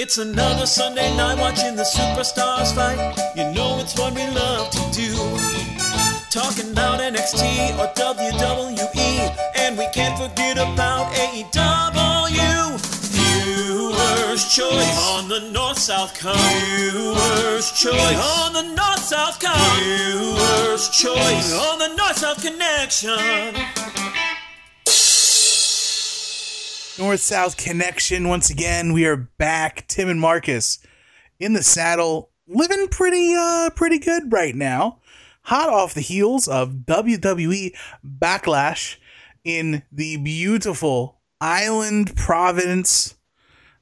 It's another Sunday night watching the superstars fight. You know it's what we love to do. Talking about NXT or WWE, and we can't forget about AEW. Viewers' choice on the North South Cup. Viewers' choice on the North South Cup. Viewers' choice on the North South Connection. North South connection once again. We are back. Tim and Marcus in the saddle, living pretty uh pretty good right now. Hot off the heels of WWE Backlash in the beautiful island Providence,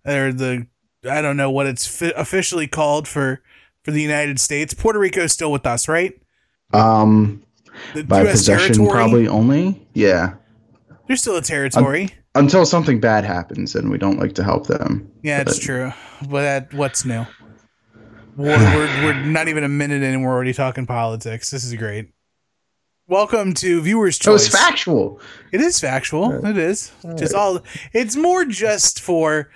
or the I don't know what it's fi- officially called for for the United States. Puerto Rico is still with us, right? Um, The by US possession, territory? probably only. Yeah, There's still a territory. Until something bad happens, and we don't like to help them. Yeah, it's true. But that, what's new? We're, we're, we're not even a minute in and we're already talking politics. This is great. Welcome to Viewers was Choice. factual. It is factual. It is. Just all. It's more just for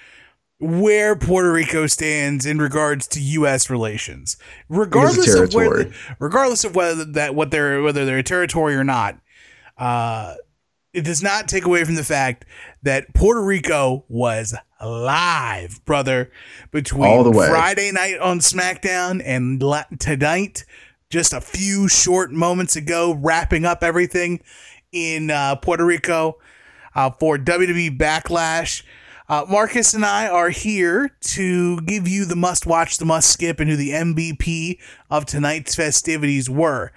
where Puerto Rico stands in regards to U.S. relations, regardless of where, regardless of whether that what they're whether they're a territory or not. Uh, it does not take away from the fact that Puerto Rico was live, brother, between All the way. Friday night on SmackDown and tonight, just a few short moments ago, wrapping up everything in uh, Puerto Rico uh, for WWE Backlash. Uh, Marcus and I are here to give you the must watch, the must skip, and who the MVP of tonight's festivities were.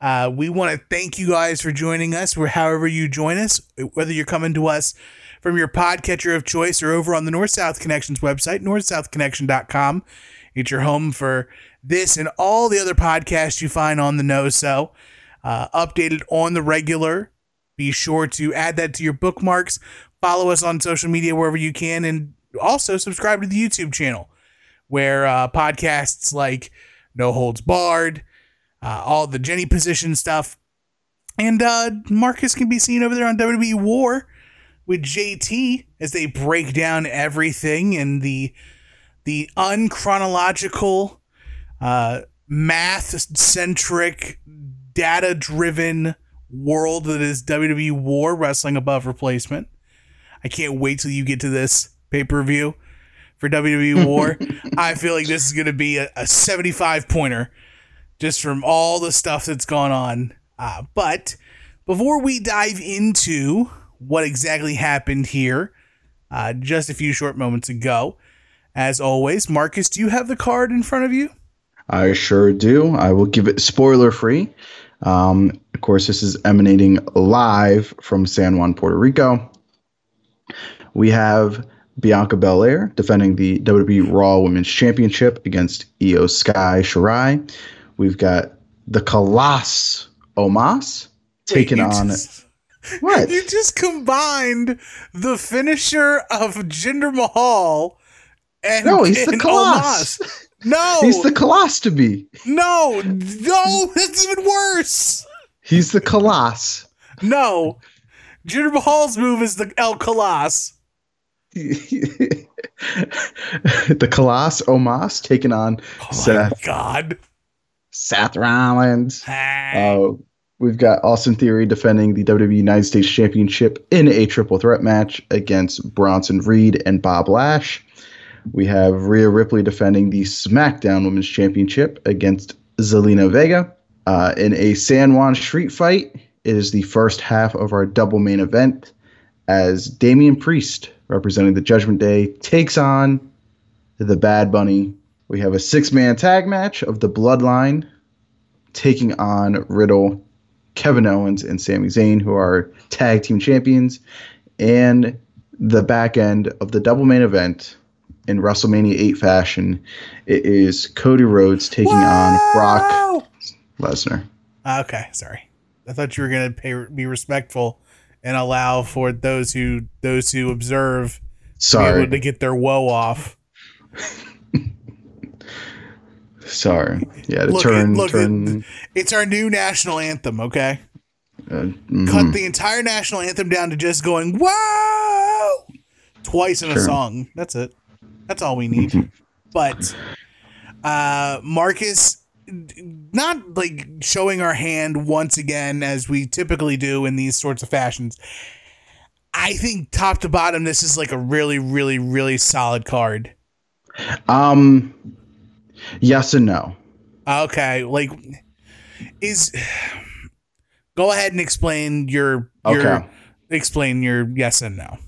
Uh, we want to thank you guys for joining us, where however you join us, whether you're coming to us from your podcatcher of choice or over on the North South Connections website, northsouthconnection.com. It's your home for this and all the other podcasts you find on the No So, uh, updated on the regular. Be sure to add that to your bookmarks. Follow us on social media wherever you can, and also subscribe to the YouTube channel where uh, podcasts like No Holds Barred, uh, all the Jenny position stuff, and uh, Marcus can be seen over there on WWE War with JT as they break down everything in the the unchronological, uh, math centric, data driven world that is WWE War Wrestling Above Replacement. I can't wait till you get to this pay per view for WWE War. I feel like this is going to be a, a 75 pointer just from all the stuff that's gone on. Uh, but before we dive into what exactly happened here uh, just a few short moments ago, as always, Marcus, do you have the card in front of you? I sure do. I will give it spoiler free. Um, of course, this is emanating live from San Juan, Puerto Rico. We have Bianca Belair defending the WWE Raw Women's Championship against Io Sky Shirai. We've got the Colossus Omos taking on just- what? You just combined the finisher of Jinder Mahal and No, he's the and Colossus. No, He's the Colostomy. no, no. That's even worse. He's the Colossus. No, Jinder Mahal's move is the El Colossus. the Colossus Omos taking on Oh Seth God. Seth Rollins. Hey. Uh, we've got Austin Theory defending the WWE United States Championship in a triple threat match against Bronson Reed and Bob Lash. We have Rhea Ripley defending the SmackDown Women's Championship against Zelina Vega. Uh, in a San Juan street fight, it is the first half of our double main event as Damian Priest, representing the Judgment Day, takes on the Bad Bunny. We have a six man tag match of the Bloodline taking on Riddle, Kevin Owens, and Sami Zayn, who are tag team champions. And the back end of the double main event in WrestleMania 8 fashion, it is Cody Rhodes taking on Brock Lesnar. Ah, okay, sorry. I thought you were gonna pay, be respectful and allow for those who those who observe to be Sorry. able to get their woe off. Sorry. Yeah, to Look, turn. it, look turn it, it's our new national anthem. Okay, uh, mhm. cut the entire national anthem down to just going "Whoa" twice in a song. That's it. That's all we need. but uh, Marcus, not like showing our hand once again as we typically do in these sorts of fashions. I think top to bottom, this is like a really, really, really solid card. Um, yes and no. Okay, like is go ahead and explain your your Okay. explain your yes and no.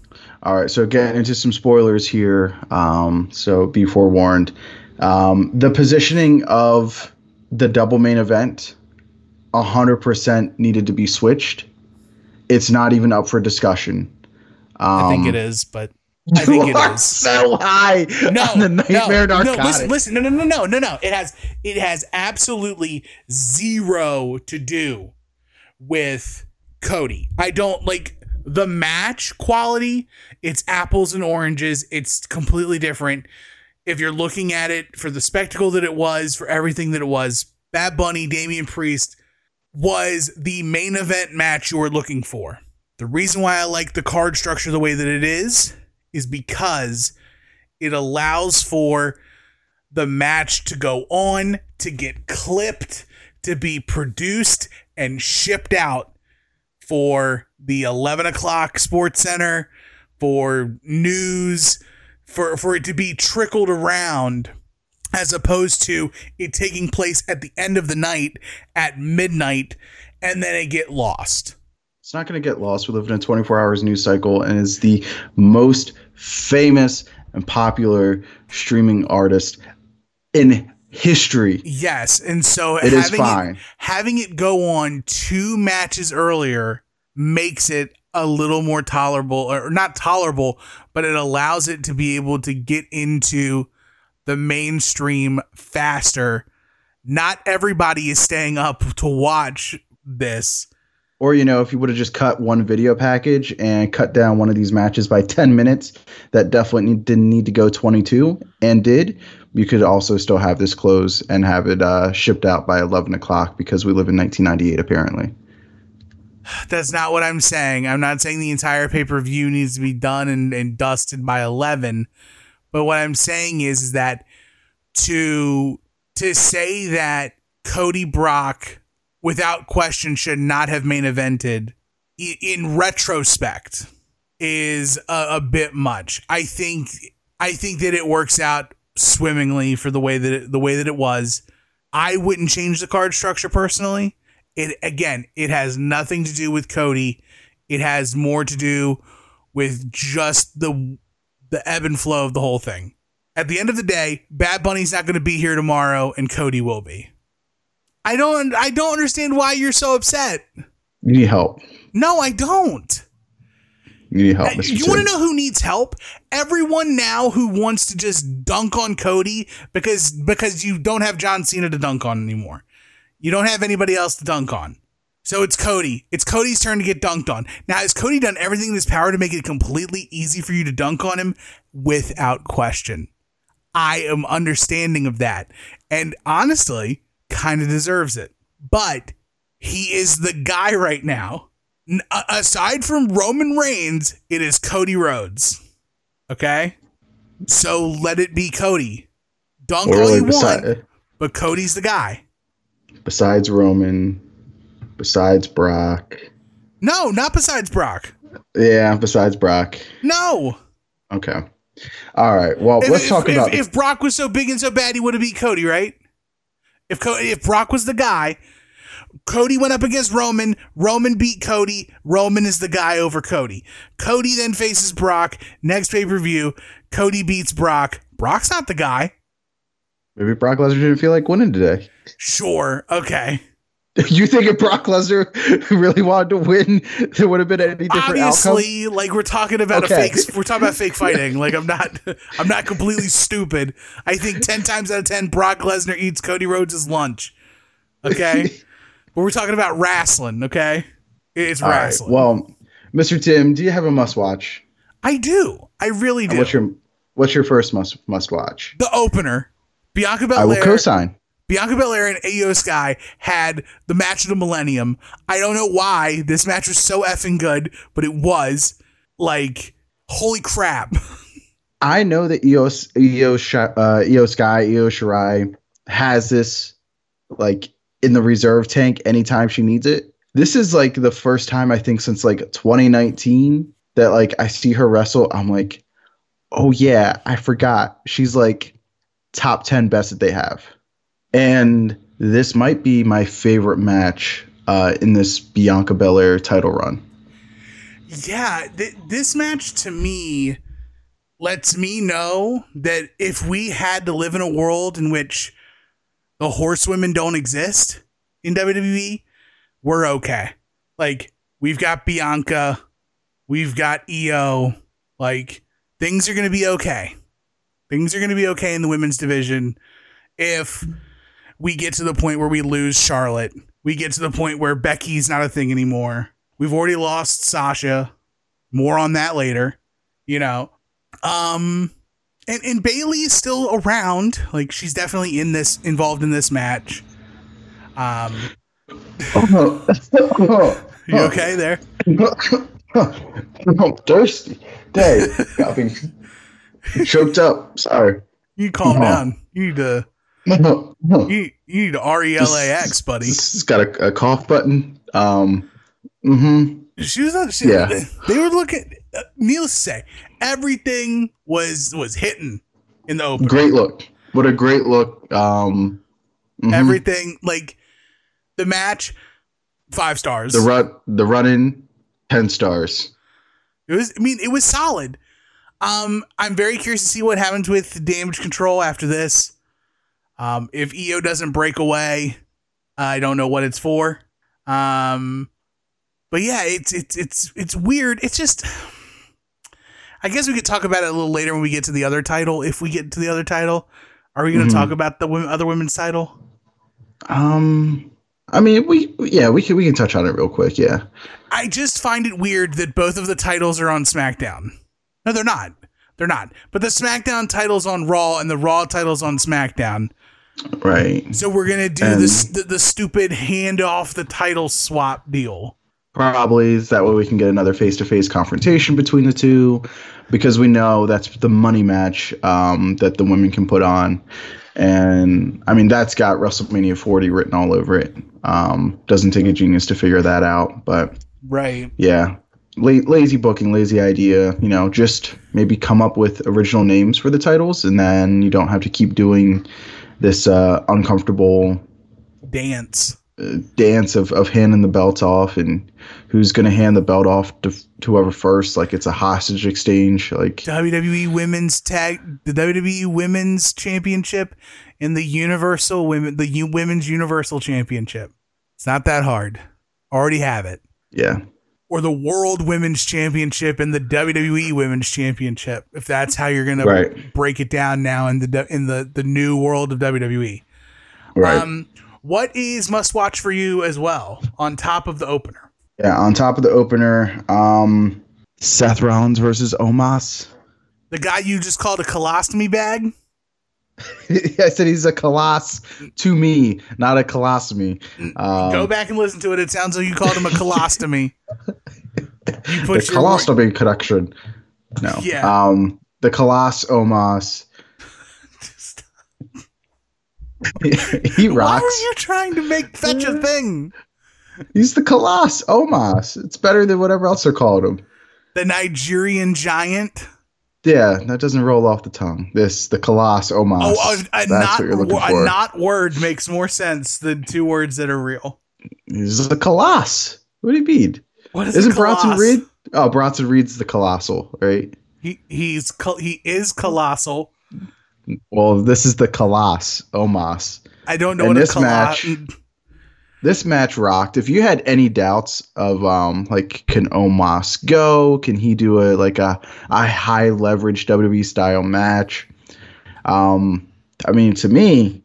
All right, so getting into some spoilers here. Um, so be forewarned. Um, the positioning of the double main event, hundred percent needed to be switched. It's not even up for discussion. Um, I think it is, but I think you it are is. so high no, on the nightmare no, no, listen, listen, no, no, no, no, no, no. It has it has absolutely zero to do with Cody. I don't like the match quality. It's apples and oranges. It's completely different. If you're looking at it for the spectacle that it was, for everything that it was, Bad Bunny, Damian Priest was the main event match you were looking for. The reason why I like the card structure the way that it is is because it allows for the match to go on, to get clipped, to be produced and shipped out for the 11 o'clock sports center, for news, for, for it to be trickled around as opposed to it taking place at the end of the night at midnight and then it get lost. It's not going to get lost. We live in a 24 hours news cycle and is the most famous and popular streaming artist in history. Yes, and so It is having fine. it having it go on two matches earlier makes it a little more tolerable or not tolerable, but it allows it to be able to get into the mainstream faster. Not everybody is staying up to watch this. Or, you know, if you would have just cut one video package and cut down one of these matches by 10 minutes, that definitely didn't need to go 22 and did, you could also still have this close and have it uh, shipped out by 11 o'clock because we live in 1998, apparently. That's not what I'm saying. I'm not saying the entire pay per view needs to be done and, and dusted by 11. But what I'm saying is, is that to to say that Cody Brock, without question, should not have main evented in retrospect is a, a bit much. I think I think that it works out swimmingly for the way that it, the way that it was. I wouldn't change the card structure personally. It again, it has nothing to do with Cody. It has more to do with just the the ebb and flow of the whole thing. At the end of the day, Bad Bunny's not going to be here tomorrow, and Cody will be. I don't. I don't understand why you're so upset. You need help. No, I don't. You need help, Uh, Mr. You want to know who needs help? Everyone now who wants to just dunk on Cody because because you don't have John Cena to dunk on anymore. You don't have anybody else to dunk on. So it's Cody. It's Cody's turn to get dunked on. Now, has Cody done everything in his power to make it completely easy for you to dunk on him? Without question. I am understanding of that. And honestly, kind of deserves it. But he is the guy right now. Aside from Roman Reigns, it is Cody Rhodes. Okay? So let it be Cody. Dunk Or all you like want, but Cody's the guy. besides Roman, besides Brock. No, not besides Brock. Yeah, besides Brock. No. Okay. All right. Well, If, let's talk if- about. if, Brock was so big and so bad, he would have beat Cody, right? If Co- if Brock was the guy, Cody went up against Roman. Roman beat Cody. Roman is the guy over Cody. Cody then faces Brock. Next pay per view, Cody beats Brock. Brock's not the guy. maybe Brock Lesnar didn't feel like winning today. Sure. Okay. You think if Brock Lesnar really wanted to win, there would have been any different outcome? Obviously, like we're talking about Okay. a fake. We're talking about fake fighting. Like I'm not. I'm not completely stupid. I think ten times out of ten, Brock Lesnar eats Cody Rhodes' lunch. Okay, but we're talking about wrestling. Okay, it's All right. wrestling. Well, Mr. Tim, do you have a must watch? I do. I really do. What's your What's your first must must watch? the opener, Bianca Belair. I will co-sign. Bianca Belair and Io Sky had the match of the millennium. I don't know why this match was so effing good, but it was like holy crap. I know that EOS EOS uh, Io Sky Io Shirai has this like in the reserve tank anytime she needs it. This is like the first time I think since like 2019 that like I see her wrestle. I'm like, oh yeah, I forgot she's like top 10 best that they have, and this might be my favorite match uh, in this Bianca Belair title run. Yeah, th- this match to me lets me know that if we had to live in a world in which the horsewomen don't exist in WWE, we're okay. Like we've got Bianca, we've got Io, like things are going to be okay. Things are going to be okay in the women's division if we get to the point where we lose Charlotte. We get to the point where Becky's not a thing anymore. We've already lost Sasha. More on that later. You know, um, and and Bayley is still around. Like she's definitely in this, involved in this match. Um, you okay there? I'm thirsty. Dave, I've been choked up. Sorry. You calm down. You need to. You, you need R E L A X, buddy. It's got a, a cough button. Um. Mm-hmm. She was on. She, Yeah. They were looking. Uh, needless to say, everything was was hitting in the open. Great look. What a great look. Um. mhm. Everything like the match, five stars. the run the run in ten stars. It was. I mean, it was solid. Um, I'm very curious to see what happens with damage control after this. Um, if EO doesn't break away, I don't know what it's for. Um, but yeah, it's it's it's it's weird. It's just. I guess we could talk about it a little later when we get to the other title. If we get to the other title, are we going to Mhm. talk about the women, other women's title? Um. I mean, we yeah we can we can touch on it real quick. Yeah. I just find it weird that both of the titles are on SmackDown. No, they're not. They're not. But the SmackDown title's on Raw and the Raw title's on SmackDown. Right. So we're gonna do And- this the, the stupid hand off the title swap deal. Probably is that way we can get another face to face confrontation between the two, because we know that's the money match um, that the women can put on, and I mean that's got WrestleMania 40 written all over it. Um, doesn't take a genius to figure that out, but Right. yeah, La- lazy booking, lazy idea. You know, just maybe come up with original names for the titles, and then you don't have to keep doing this uh, uncomfortable Dance. uh, dance of, of handing the belt off and who's going to hand the belt off to, to whoever first. Like it's a hostage exchange. Like WWE Women's Tag the WWE Women's Championship and the Universal Women the U, Women's Universal Championship. It's not that hard. Already have it. yeah, or the World Women's Championship and the WWE Women's Championship. If that's how you're gonna break it down now in the in the the new world of WWE. right. Um, what is must watch for you as well on top of the opener? yeah. On top of the opener, um, Seth Rollins versus Omos. The guy you just called a colostomy bag. I said he's a coloss to me, not a colostomy. Um, Go back and listen to it. It sounds like you called him a colostomy. you the put your colostomy connection. No. Yeah. Um, the coloss Omos. he rocks. Why are you trying to make such a thing? He's the Colossus Omos. It's better than whatever else they're called him. The Nigerian giant. Yeah, that doesn't roll off the tongue. This the coloss Omos. Oh, a, a uh, That's not what you're looking for. a not word makes more sense than two words that are real. He's the coloss. What do you mean? What is Isn't a Bronson? Reed? Oh, Bronson Reed's the Colossal, right? He he's he is colossal. Well, this is the Colossus Omos. I don't know And what a this match- This match rocked. If you had any doubts of um like can Omos go? Can he do a like a, a high leverage WWE style match? Um I mean to me,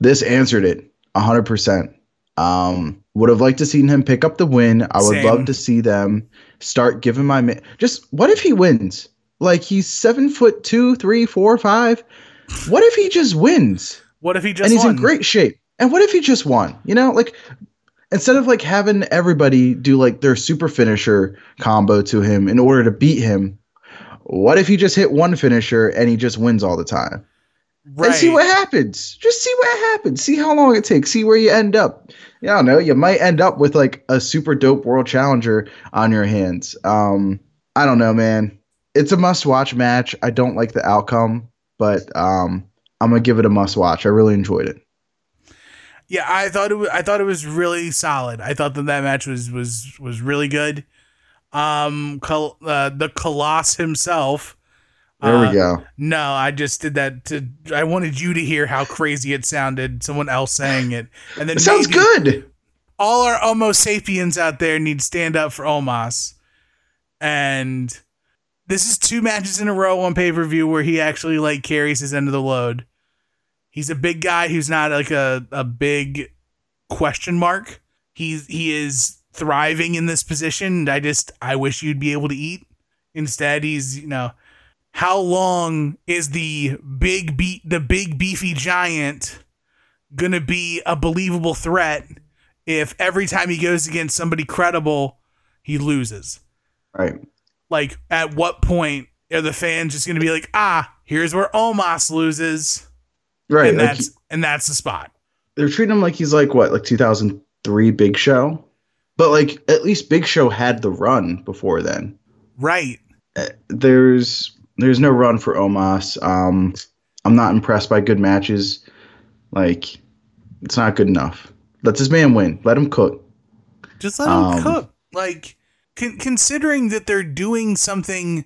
this answered it hundred percent. Um would have liked to seen him pick up the win. I would Same. love to see them start giving my ma- just what if he wins? Like he's seven foot two, three, four, five. What if he just wins? What if he just and he's won? in great shape. And what if he just won? You know, like instead of like having everybody do like their super finisher combo to him in order to beat him, what if he just hit one finisher and he just wins all the time? Right. And see what happens. Just see what happens. See how long it takes. See where you end up. Yeah, I don't know. You might end up with like a super dope world challenger on your hands. Um, I don't know, man. It's a must watch match. I don't like the outcome, but um, I'm gonna give it a must watch. I really enjoyed it. Yeah, I thought it was, I thought it was really solid. I thought that that match was was was really good. Um, Col- uh, the Coloss himself. There uh, we go. No, I just did that to. I wanted you to hear how crazy it sounded. Someone else saying it, and then It sounds good. All our Homo sapiens out there need to stand up for Omos, and this is two matches in a row on pay per view where he actually like carries his end of the load. He's a big guy who's not like a, a big question mark. He's he is thriving in this position. And I just I wish you'd be able to eat. Instead, he's you know how long is the big beat the big beefy giant gonna be a believable threat if every time he goes against somebody credible he loses? Right. Like at what point are the fans just gonna be like, ah, here's where Omos loses? Right. and Like that's and that's the spot. they're treating him like he's like what, like 2003 Big Show, but like at least Big Show had the run before then. Right. There's there's no run for Omos. Um, I'm not impressed by good matches. Like it's not good enough. Let this man win. Let him cook. Just let them Um, cook. Like con- considering that they're doing something,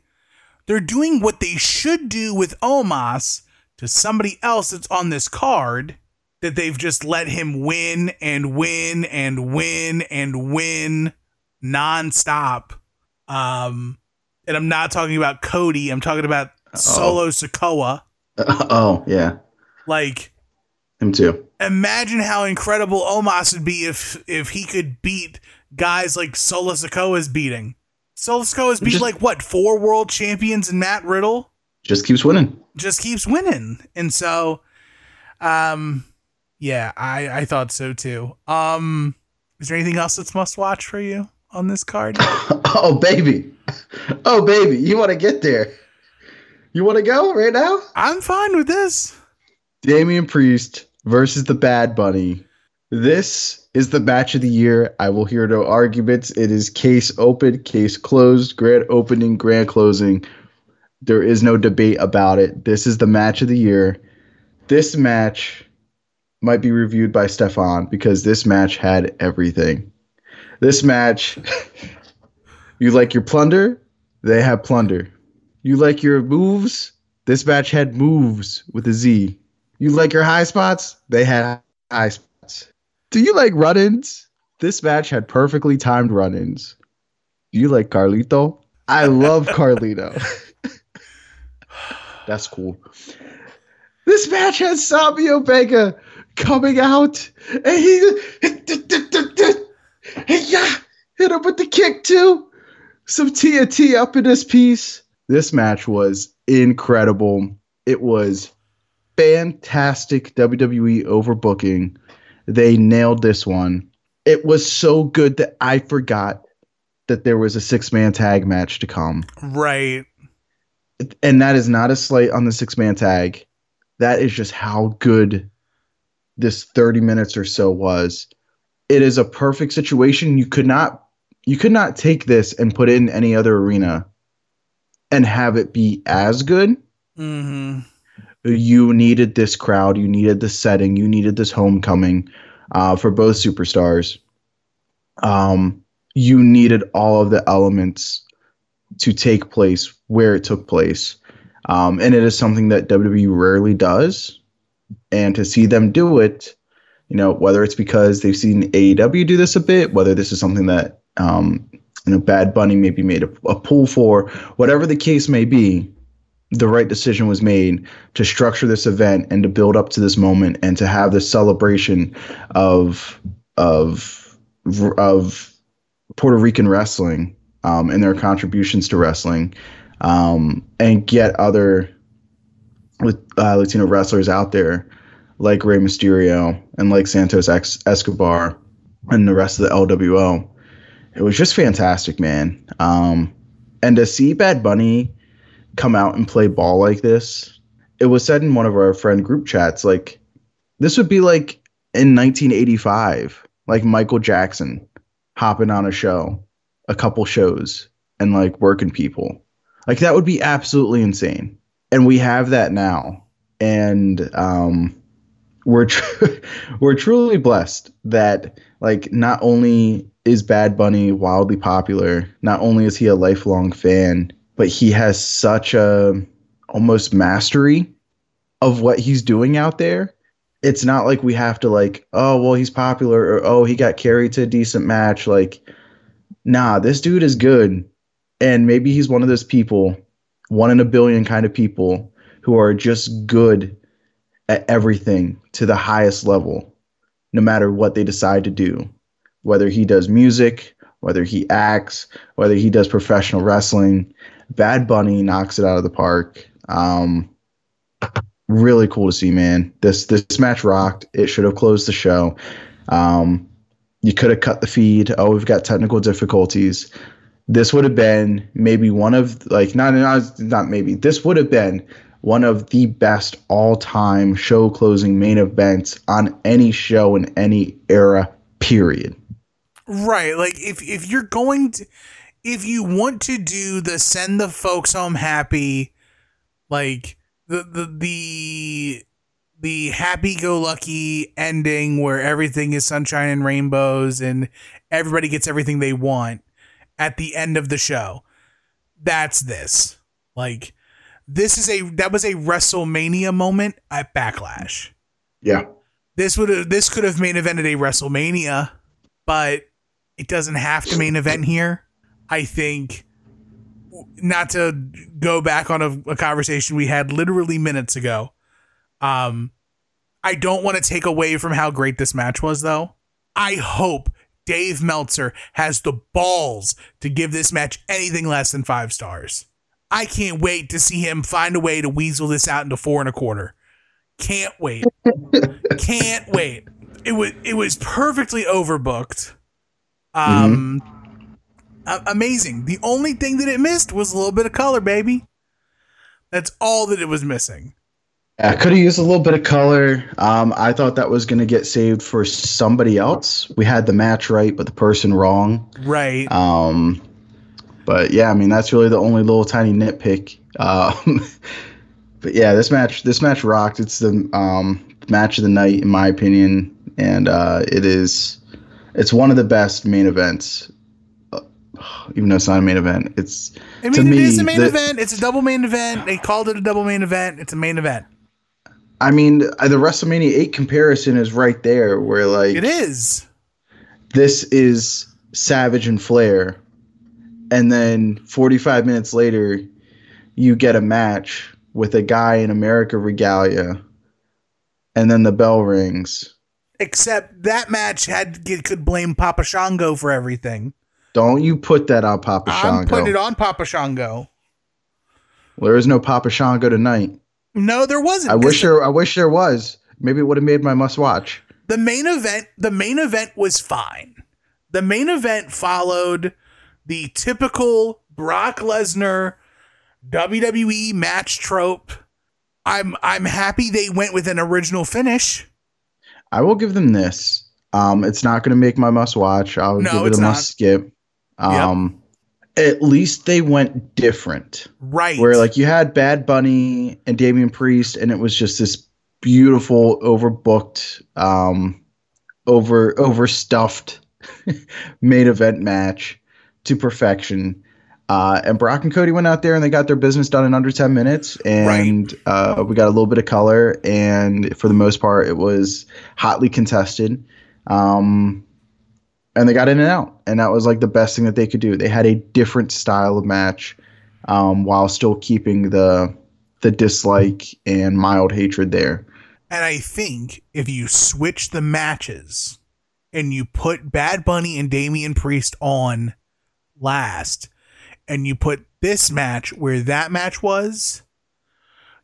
they're doing what they should do with Omos to somebody else that's on this card. That they've just let him win and win and win and win nonstop. Um, and I'm not talking about Cody. I'm talking about Solo Sikoa. oh yeah, Like him too. imagine how incredible Omos would be if if he could beat guys like Solo Sikoa's beating. Solo Sikoa's beat Just- like what four world champions and Matt Riddle Just keeps winning. just keeps winning, and so, um, yeah, I I thought so too. Um, is there anything else that's must watch for you on this card? oh baby, oh baby, you want to get there? You want to go right now? I'm fine with this. Damian Priest versus the Bad Bunny. This is the match of the year. I will hear no arguments. It is case open, case closed, grand opening, grand closing. There is no debate about it. This is the match of the year. This match might be reviewed by Stefan because this match had everything. This match, you like your plunder? They have plunder. You like your moves? This match had moves with a Z. You like your high spots? They had high spots. Do you like run ins? This match had perfectly timed run ins. Do you like Carlito? I love Carlito. That's cool. This match has Savio Vega coming out, and he yeah, hit him with the kick too. Some TNT up in this piece. This match was incredible. It was fantastic WWE overbooking. They nailed this one. It was so good that I forgot that there was a six man tag match to come. Right. And that is not a slight on the six man tag. That is just how good this 30 minutes or so was. It is a perfect situation. You could not you could not take this and put it in any other arena and have it be as good Mm-hmm. you needed this crowd, you needed this setting, you needed this homecoming uh, for both superstars. Um, you needed all of the elements to take place where it took place. Um, and it is something that WWE rarely does. And to see them do it, you know, whether it's because they've seen AEW do this a bit, whether this is something that, um, you know, Bad Bunny maybe made a, a pull for, whatever the case may be, the right decision was made to structure this event and to build up to this moment and to have this celebration of of of Puerto Rican wrestling um, and their contributions to wrestling, um, and get other uh, Latino wrestlers out there like Rey Mysterio and like Santos Escobar and the rest of the LWO. It was just fantastic, man. Um, and to see Bad Bunny come out and play ball like this. It was said in one of our friend group chats, like this would be like in 1985, like Michael Jackson hopping on a show, a couple shows, and like working people. Like that would be absolutely insane. And we have that now. And um we're tr- we're truly blessed that like not only is Bad Bunny wildly popular, not only is he a lifelong fan, but he has such a almost mastery of what he's doing out there. It's not like we have to like, oh well, he's popular or oh he got carried to a decent match. Like, nah, this dude is good, and maybe he's one of those people, one in a billion kind of people who are just good at everything to the highest level, no matter what they decide to do. Whether he does music, whether he acts, whether he does professional wrestling, Bad Bunny knocks it out of the park. Um, really cool to see, man. This this match rocked. It should have closed the show. Um, you could have cut the feed. Oh, we've got technical difficulties. This would have been maybe one of like not not not maybe. This would have been one of the best all-time show closing main events on any show in any era. Period. Right. Like if if you're going to if you want to do the send the folks home happy, like the the the the happy go lucky ending where everything is sunshine and rainbows and everybody gets everything they want at the end of the show. That's this. Like this is a that was a WrestleMania moment at Backlash. Yeah. This would have this could have main evented a WrestleMania, but it doesn't have to main event here. I think not to go back on a, a conversation we had literally minutes ago. Um, I don't want to take away from how great this match was, though. I hope Dave Meltzer has the balls to give this match anything less than five stars. I can't wait to see him find a way to weasel this out into four and a quarter. Can't wait. can't wait. It was it was perfectly overbooked. Um, a- amazing. The only thing that it missed was a little bit of color, baby. That's all that it was missing. I could have used a little bit of color. Um, I thought that was going to get saved for somebody else. We had the match right, but the person wrong. Right. Um, but yeah, I mean that's really the only little tiny nitpick. Um, but yeah, this match this match rocked. It's the um, match of the night in my opinion, and uh, it is it's one of the best main events. Uh, even though it's not a main event, it's I to it me, is a main the- event. It's a double main event. They called it a double main event. It's a main event. I mean, the WrestleMania 8 comparison is right there where like It is. this is Savage and Flair. And then 45 minutes later, you get a match with a guy in America regalia. And then the bell rings. Except that match had could blame Papa Shango for everything. Don't you put that on Papa Shango. I'm putting it on Papa Shango. Well, there is no Papa Shango tonight. No, there wasn't. I wish there I wish there was. Maybe it would have made my must watch. the main event the main event was fine the main event followed the typical brock lesnar wwe match trope i'm i'm happy they went with an original finish I will give them this. Um, it's not going to make my must watch. I'll No, give it a not. must skip. Um, At least they went different. right Where like you had Bad Bunny and Damian Priest, and it was just this beautiful, overbooked, um, over overstuffed main event match to perfection. Uh, and Brock and Cody went out there and they got their business done in under 10 minutes. And uh, we got a little bit of color. And for the most part, it was hotly contested. Um, and they got in and out. And that was like the best thing that they could do. They had a different style of match um, while still keeping the the dislike and mild hatred there. and i think if you switch the matches and you put bad bunny and damian priest on last and you put this match where that match was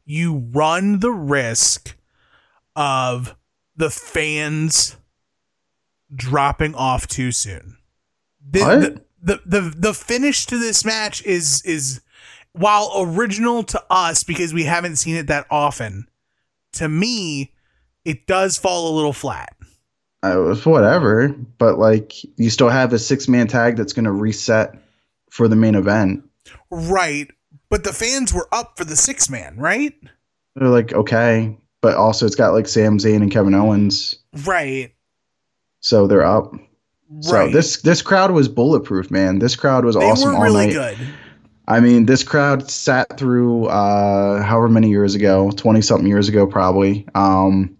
you run the risk of the fans dropping off too soon. The, the, the the the finish to this match is is while original to us because we haven't seen it that often, to me, it does fall a little flat. It was whatever, but like you still have a six man tag that's going to reset for the main event. Right. But the fans were up for the six man, right? They're like, okay, but also it's got like Sam Zayn and Kevin Owens, Right. So they're up. So this this crowd was bulletproof, man. This crowd was they awesome were all really night. good. I mean, this crowd sat through uh however many years ago, 20 something years ago probably. Um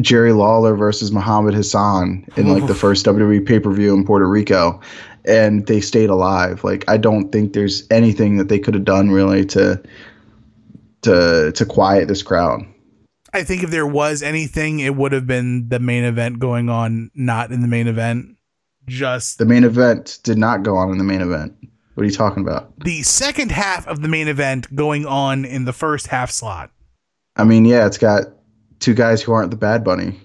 Jerry Lawler versus Muhammad Hassan in like the first WWE pay-per-view in Puerto Rico and they stayed alive. Like I don't think there's anything that they could have done really to to to quiet this crowd. I think if there was anything, it would have been the main event going on, not in the main event. Just The main event did not go on in the main event. What are you talking about? the second half of the main event going on in the first half slot. I mean, yeah, it's got two guys who aren't the Bad Bunny.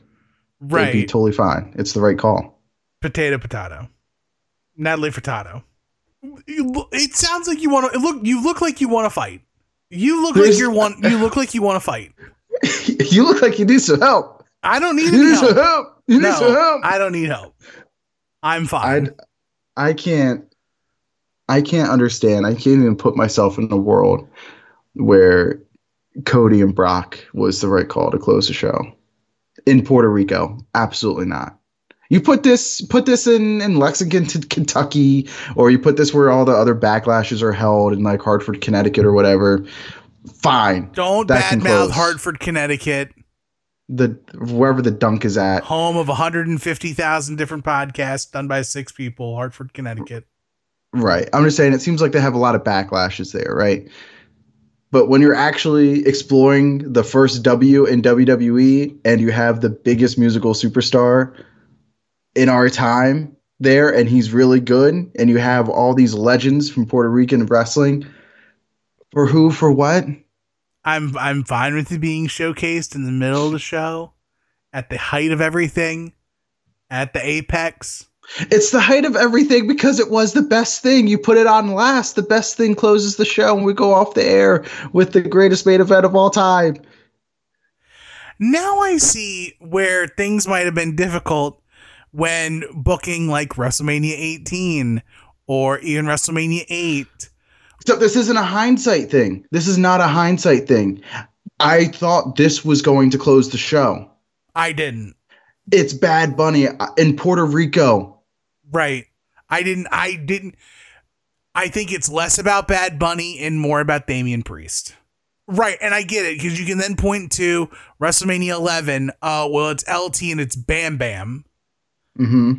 They'd be totally fine. It's the right call. potato potato. Natalie Furtado. It sounds like you want to look. You look like you want to fight. You look like you're one. You look like you want to fight. you look like you need some help. I don't need You any need some help. help. You need some help. I don't need help. I'm fine. I I can't I can't understand. I can't even put myself in a world where Cody and Brock was the right call to close the show. In Puerto Rico, absolutely not. You put this put this in in Lexington, Kentucky, or you put this where all the other backlashes are held in like Hartford, Connecticut, or whatever. Fine. don't badmouth. Hartford, Connecticut, The wherever the dunk is at. home of 150,000 different podcasts done by six people. Hartford, Connecticut. Right. I'm just saying it seems like they have a lot of backlashes there, right? But when you're actually exploring the first W in WWE and you have the biggest musical superstar in our time there and he's really good and you have all these legends from Puerto Rican wrestling for who for what? I'm I'm fine with it being showcased in the middle of the show, at the height of everything, at the apex. It's the height of everything because it was the best thing. You put it on last. The best thing closes the show and we go off the air with the greatest main event of all time. Now I see where things might have been difficult when booking like WrestleMania 18 or even WrestleMania 8. So this isn't a hindsight thing. This is not a hindsight thing. I thought this was going to close the show. I didn't. It's Bad Bunny in Puerto Rico. Right. I didn't I didn't I think it's less about Bad Bunny and more about Damian Priest. Right, and I get it because you can then point to WrestleMania 11. Uh, well, it's LT and it's Bam Bam, hmm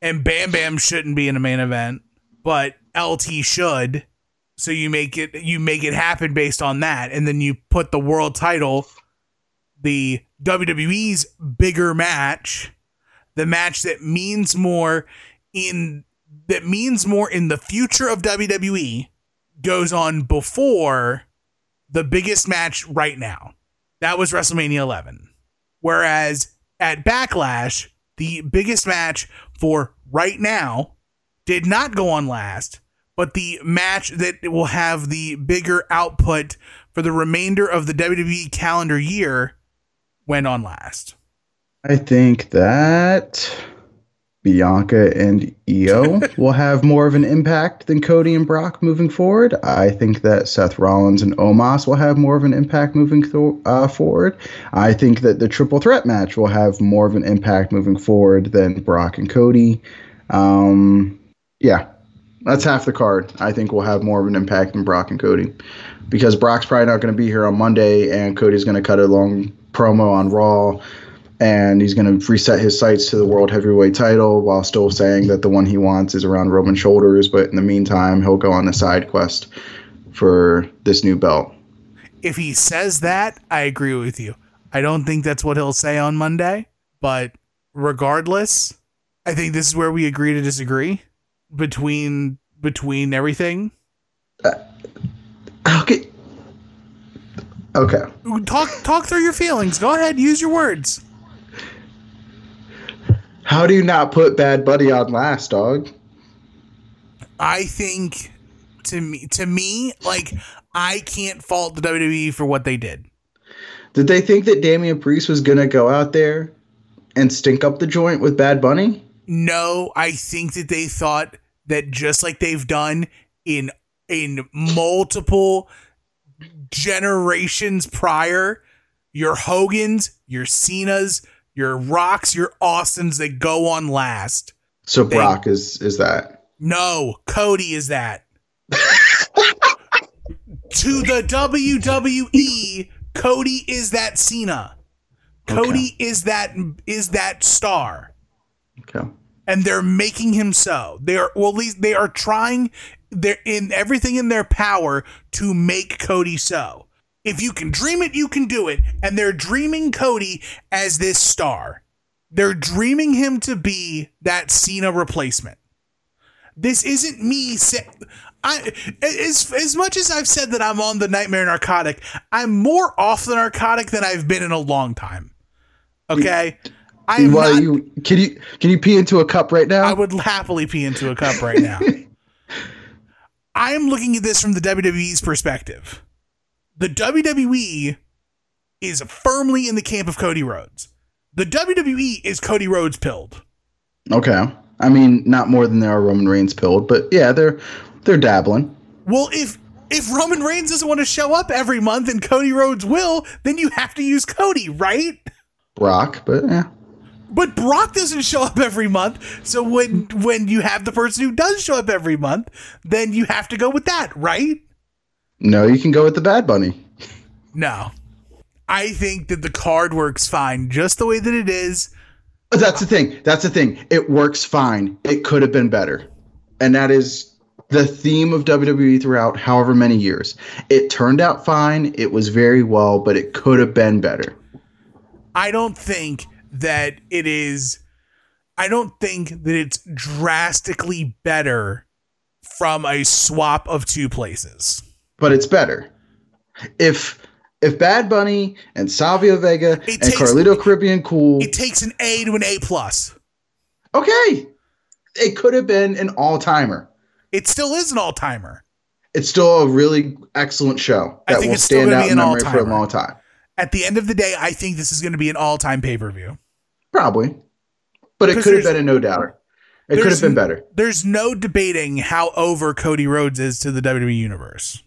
and Bam Bam shouldn't be in a main event, but LT should. So you make it you make it happen based on that, and then you put the world title, the WWE's bigger match, the match that means more in that means more in the future of WWE goes on before the biggest match right now. That was WrestleMania 11. Whereas at Backlash, the biggest match for right now did not go on last, but the match that will have the bigger output for the remainder of the WWE calendar year went on last. I think that Bianca and Io will have more of an impact than Cody and Brock moving forward. I think that Seth Rollins and Omos will have more of an impact moving th- uh, forward. I think that the triple threat match will have more of an impact moving forward than Brock and Cody. Um, yeah, that's half the card. I think will have more of an impact than Brock and Cody because Brock's probably not going to be here on Monday, and Cody's going to cut a long promo on Raw, and he's going to reset his sights to the World Heavyweight title while still saying that the one he wants is around Roman's shoulders. But in the meantime, he'll go on a side quest for this new belt. If he says that, I agree with you. I don't think that's what he'll say on Monday, but regardless, I think this is where we agree to disagree between between everything. Uh, okay. Okay. Talk talk through your feelings. Go ahead, use your words. How do you not put Bad Buddy on last, dog? I think to me to me like I can't fault the WWE for what they did. Did they think that Damian Priest was gonna go out there and stink up the joint with Bad Bunny? No, I think that they thought that just like they've done in in multiple generations prior, your Hogans, your Cenas, your Rocks, your Austins that go on last. So Brock is is that? No, Cody is that. to the WWE, Cody is that Cena. Cody is that is that star. Okay. And they're making him so. They are well at least they are trying they're in everything in their power to make Cody so. If you can dream it, you can do it. And they're dreaming Cody as this star. They're dreaming him to be that Cena replacement. This isn't me say, I as as much as I've said that I'm on the nightmare narcotic, I'm more off the narcotic than I've been in a long time. Okay? I am Why not, you can you can you pee into a cup right now? I would happily pee into a cup right now. I am looking at this from the WWE's perspective. The WWE is firmly in the camp of Cody Rhodes. The WWE is Cody Rhodes pilled. okay. I mean, not more than there are Roman Reigns pilled, but yeah, they're they're dabbling. Well, if if Roman Reigns doesn't want to show up every month and Cody Rhodes will, then you have to use Cody, right? Brock, but yeah. But Brock doesn't show up every month. So when when you have the person who does show up every month, then you have to go with that, right? No, you can go with the Bad Bunny. No. I think that the card works fine just the way that it is. That's the thing. That's the thing. It works fine. It could have been better. And that is the theme of WWE throughout however many years. It turned out fine. It was very well, but it could have been better. I don't think that it is I don't think that it's drastically better from a swap of two places. But it's better. If if Bad Bunny and Savio Vega It and takes- Carlito Caribbean Cool, It takes an A to an A plus. okay, it could have been an all timer. It still is an all timer. It's still a really excellent show that will stand out in memory for a long time. At the end of the day, I think this is going to be an all time pay per view. Probably. But it could have been a no doubter. It could have been better. There's no debating how over Cody Rhodes is to the WWE universe.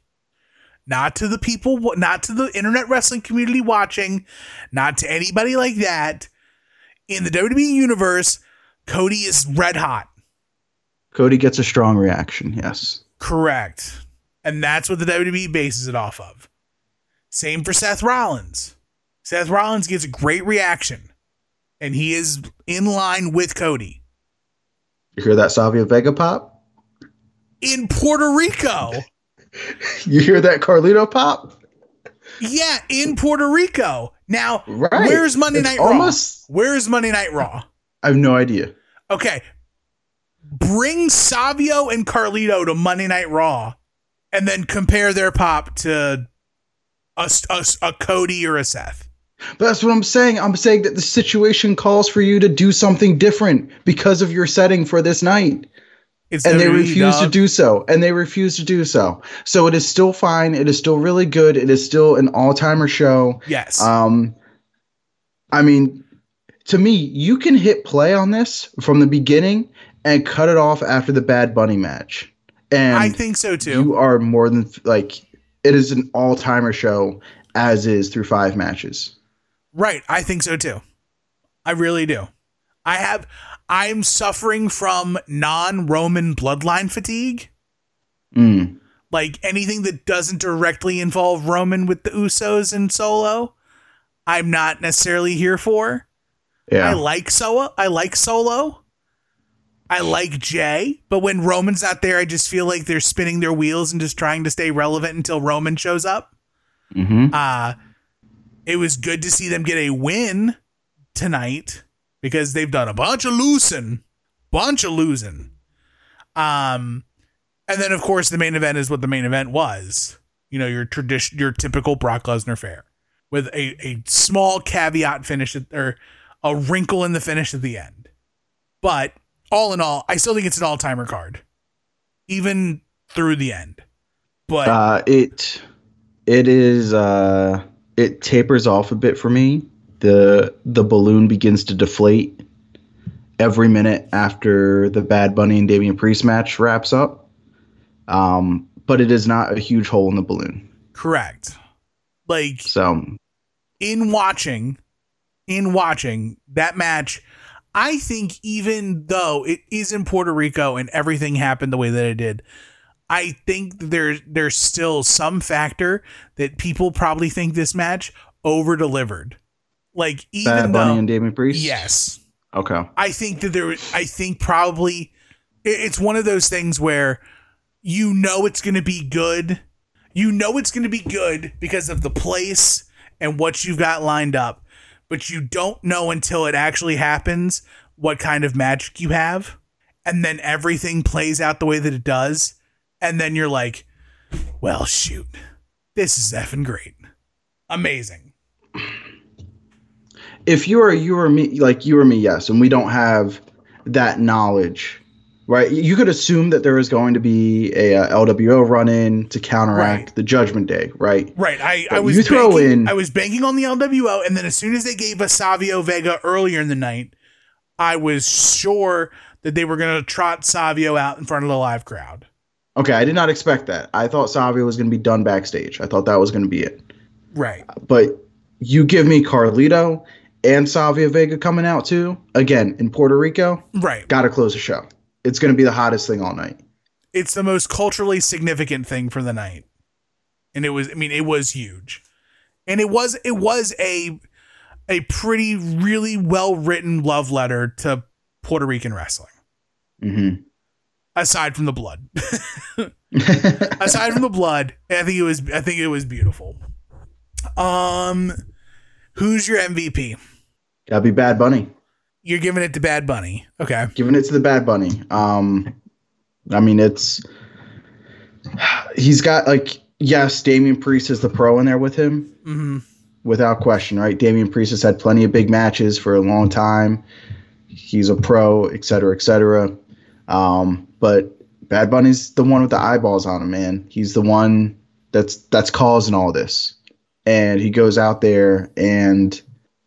Not to the people, not to the internet wrestling community watching, not to anybody like that. In the WWE universe, Cody is red hot. Cody gets a strong reaction, yes. Correct. And that's what the WWE bases it off of. Same for Seth Rollins. Seth Rollins gets a great reaction, and he is in line with Cody. You hear that Savio Vega pop? In Puerto Rico. You hear that Carlito pop? Yeah, in Puerto Rico. Now, Right. where's Monday It's Night almost- Raw? Where's Monday Night Raw? I have no idea. Okay. Bring Savio and Carlito to Monday Night Raw and then compare their pop to a, a, a Cody or a Seth. But that's what I'm saying. I'm saying that the situation calls for you to do something different because of your setting for this night. It's And they refuse to do so. And they refuse to do so. So it is still fine. It is still really good. It is still an all timer show. Yes. Um, I mean, to me, you can hit play on this from the beginning and cut it off after the Bad Bunny match. And I think so too. you are more than like it is an all timer show as is through five matches. Right. I think so too. I really do. I have I'm suffering from non-Roman bloodline fatigue. Mm. Like anything that doesn't directly involve Roman with the Usos and Solo, I'm not necessarily here for. Yeah. I like Soa. I like Solo. I like Jay, but when Roman's not there, I just feel like they're spinning their wheels and just trying to stay relevant until Roman shows up. hmm Uh it was good to see them get a win tonight because they've done a bunch of losing, bunch of losing. Um, and then of course the main event is what the main event was. You know your tradition, your typical Brock Lesnar fair with a a small caveat finish at, or a wrinkle in the finish at the end. But all in all, I still think it's an all timer card, even through the end. But Uh, it it is uh, it tapers off a bit for me. the The balloon begins to deflate every minute after the Bad Bunny and Damian Priest match wraps up. Um, but it is not a huge hole in the balloon. correct. Like So in watching, in watching that match, I think even though it is in Puerto Rico and everything happened the way that it did, I think there's there's still some factor that people probably think this match over delivered. Like even Bad Bunny though and Damian Priest. yes, Okay. I think that there. I think probably it's one of those things where you know it's going to be good. You know it's going to be good because of the place and what you've got lined up, but you don't know until it actually happens what kind of magic you have, and then everything plays out the way that it does, and then you're like, "Well, shoot, this is effing great, amazing." if you are you or me like you or me yes. And we don't have that knowledge right you could assume that there is going to be a, uh lwo run in to counteract Right. the judgment day right Right. I, I was you throw banking, in- I was banking on the LWO, and then as soon as they gave us Savio Vega earlier in the night, I was sure that they were gonna trot Savio out in front of the live crowd. okay i did not expect that i thought savio was going to be done backstage i thought that was going to be it Right. but you give me carlito and savio vega coming out too again in puerto rico Right. gotta close the show it's going to be the hottest thing all night It's the most culturally significant thing for the night. And it was I mean, it was huge. And it was it was a a pretty really well written love letter to Puerto Rican wrestling. hmm Aside from the blood. aside from the blood, I think it was I think it was beautiful. Um who's your MVP? gotta be bad bunny You're giving it to Bad Bunny. Okay. giving it to the Bad Bunny. Um, I mean, it's he's got like yes, Damian Priest is the pro in there with him, hmm without question, right? Damian Priest has had plenty of big matches for a long time. He's a pro, et cetera, et cetera. Um, but Bad Bunny's the one with the eyeballs on him, man. He's the one that's that's causing all this, and he goes out there and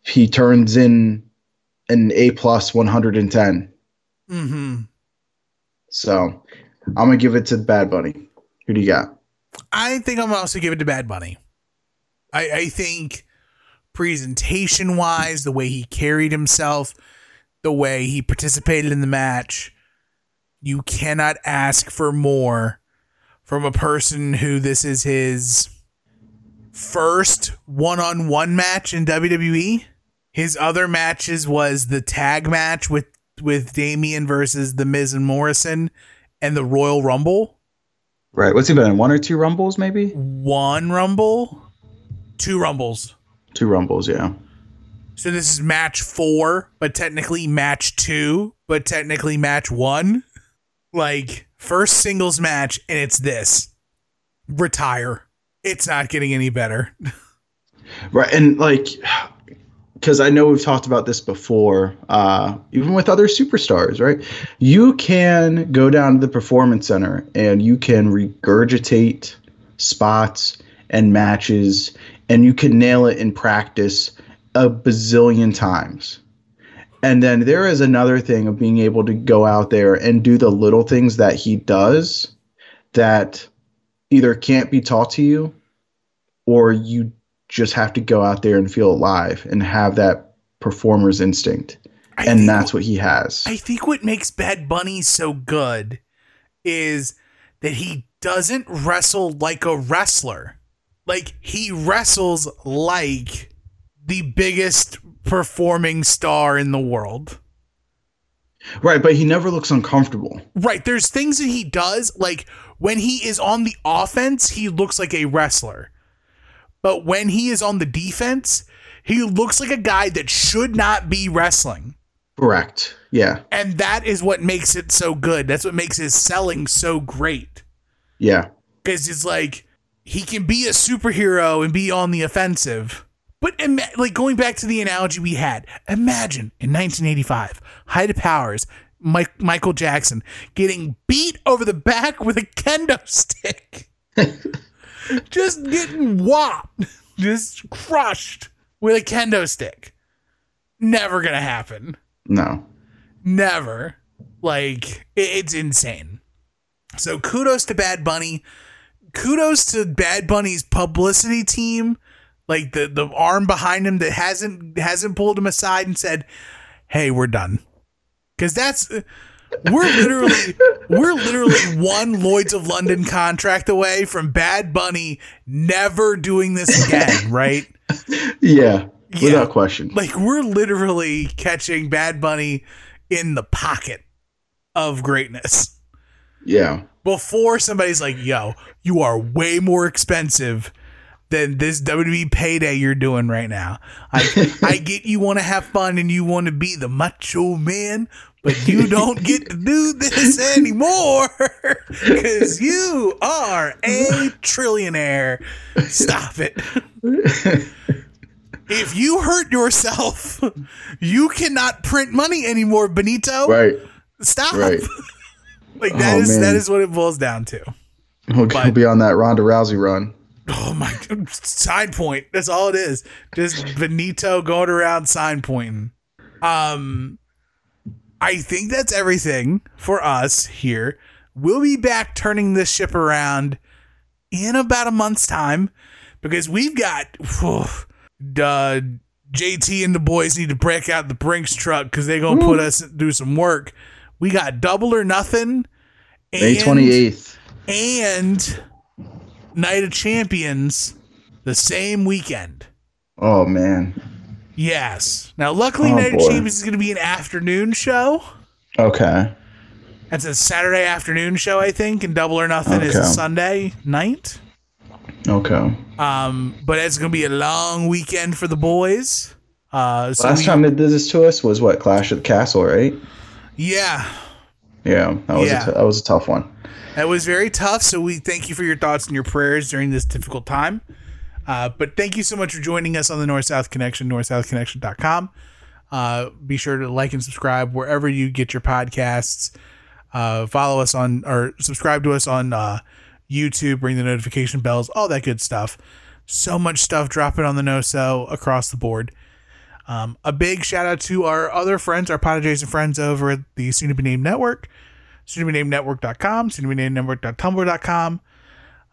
he turns in an A plus one hundred and ten. Mm-hmm. So I'm gonna give it to Bad Bunny. Who do you got? I think I'm also give it to Bad Bunny. I, I think presentation wise, the way he carried himself, the way he participated in the match, you cannot ask for more from a person who this is his first one on one match in WWE. His other matches was the tag match with with Damian versus the Miz and Morrison and the Royal Rumble. Right. What's he been in? One or two rumbles, maybe? one rumble, two rumbles. Two rumbles, yeah. So this is match four, but technically match two, but technically match one. Like first singles match, and it's this. Retire. It's not getting any better. Right. And like because I know we've talked about this before, uh, even with other superstars, right? You can go down to the performance center and you can regurgitate spots and matches and you can nail it in practice a bazillion times. And then there is another thing of being able to go out there and do the little things that he does that either can't be taught to you or you just have to go out there and feel alive and have that performer's instinct. I and that's what he has. I think what makes Bad Bunny so good is that he doesn't wrestle like a wrestler. Like he wrestles like the biggest performing star in the world. right, but he never looks uncomfortable. Right, there's things that he does like when he is on the offense, he looks like a wrestler. But when he is on the defense, he looks like a guy that should not be wrestling. Correct. Yeah. And that is what makes it so good. That's what makes his selling so great. Yeah. Because it's like he can be a superhero and be on the offensive. But ima- like going back to the analogy we had, imagine in 1985, Height of Powers, Mike, Michael Jackson getting beat over the back with a kendo stick. just getting whopped, just crushed with a kendo stick. Never gonna happen. No. Never. Like it- it's insane. So kudos to Bad Bunny. Kudos to Bad Bunny's publicity team, like the the arm behind him that hasn't hasn't pulled him aside and said, "Hey, we're done." Cuz that's we're literally we're literally one Lloyd's of London contract away from Bad Bunny never doing this again, right? Yeah. Yeah. Without question. Like we're literally catching Bad Bunny in the pocket of greatness Yeah. before somebody's like, "Yo, you are way more expensive than this WWE payday you're doing right now." I I get you want to have fun and you want to be the macho man, but you don't get to do this anymore because you are a trillionaire. Stop it. If you hurt yourself, you cannot print money anymore, Benito. Right. Stop. Right. Like that Oh, is that is what it boils down to. He'll, But- he'll be on that Ronda Rousey run. Oh my side point. That's all it is. Just Benito going around sign pointing. Um I think that's everything for us here. We'll be back turning this ship around in about a month's time because we've got whew, uh, JT and the boys need to break out the Brinks truck because they're gonna put us do some work. We got double or nothing. May 28th. and Night of Champions the same weekend. Oh, man. Yes. Now, luckily, Oh, Night of. Champions is going to be an afternoon show. Okay. That's a Saturday afternoon show, I think, and Double or Nothing is a Sunday night. Okay. Um, but it's going to be a long weekend for the boys. Uh, so Last we- time they did this to us was what? Clash at the Castle, right? yeah, Yeah. That was, Yeah. A t- that was a tough one. That was very tough. So we thank you for your thoughts and your prayers during this difficult time. Uh, but thank you so much for joining us on the North South Connection, northsouthconnection.com. Uh, be sure to like and subscribe wherever you get your podcasts. Uh, follow us on or subscribe to us on uh, YouTube, ring the notification bells, all that good stuff. So much stuff dropping on the no so across the board. Um, a big shout out to our other friends, our pod adjacent friends over at the soon to be named network, soon to be named network.com, soon to be named network.tumblr.com.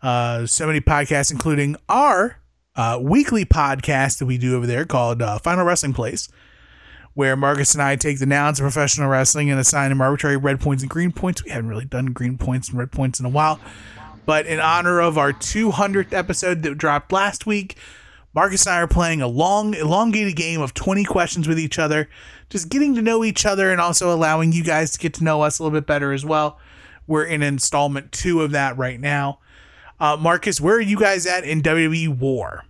Uh, so many podcasts, including our uh, weekly podcast that we do over there called uh, Final Wrestling Place, where Marcus and I take the nouns of professional wrestling and assign them arbitrary red points and green points. We haven't really done green points and red points in a while. But in honor of our 200th episode that dropped last week, Marcus and I are playing a long, elongated game of 20 questions with each other, just getting to know each other and also allowing you guys to get to know us a little bit better as well. We're in installment two of that right now. Uh, Marcus, where are you guys at in WWE War?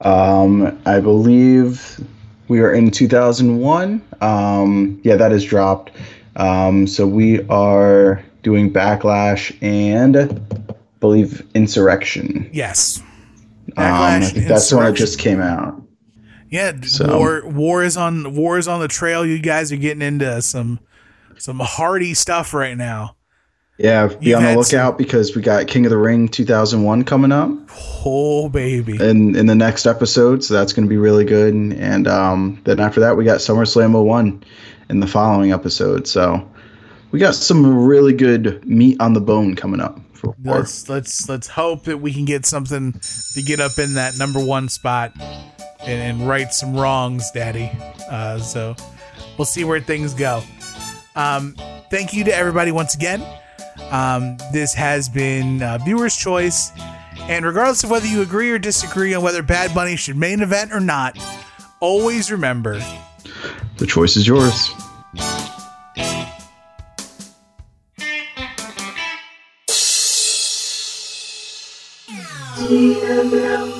Um, I believe we are in 2001. Um, yeah, that is dropped. Um, so we are doing Backlash and I believe Insurrection. Yes. Um, I Backlash, think that's the one that just came out. Yeah, So- war war is on war is on the trail. You guys are getting into some some hardy stuff right now. Yeah, be You've on the had some- lookout because we got King of the Ring 2001 coming up Oh baby. in in the next episode, so that's going to be really good. And, and um, then after that, we got SummerSlam 01 in the following episode. So we got some really good meat on the bone coming up. For Let's let's let's hope that we can get something to get up in that number one spot and, and right some wrongs, Daddy. Uh, so we'll see where things go. Um, thank you to everybody once again. Um, this has been uh, viewer's choice, and regardless of whether you agree or disagree on whether Bad Bunny should main event or not, always remember The choice is yours. TML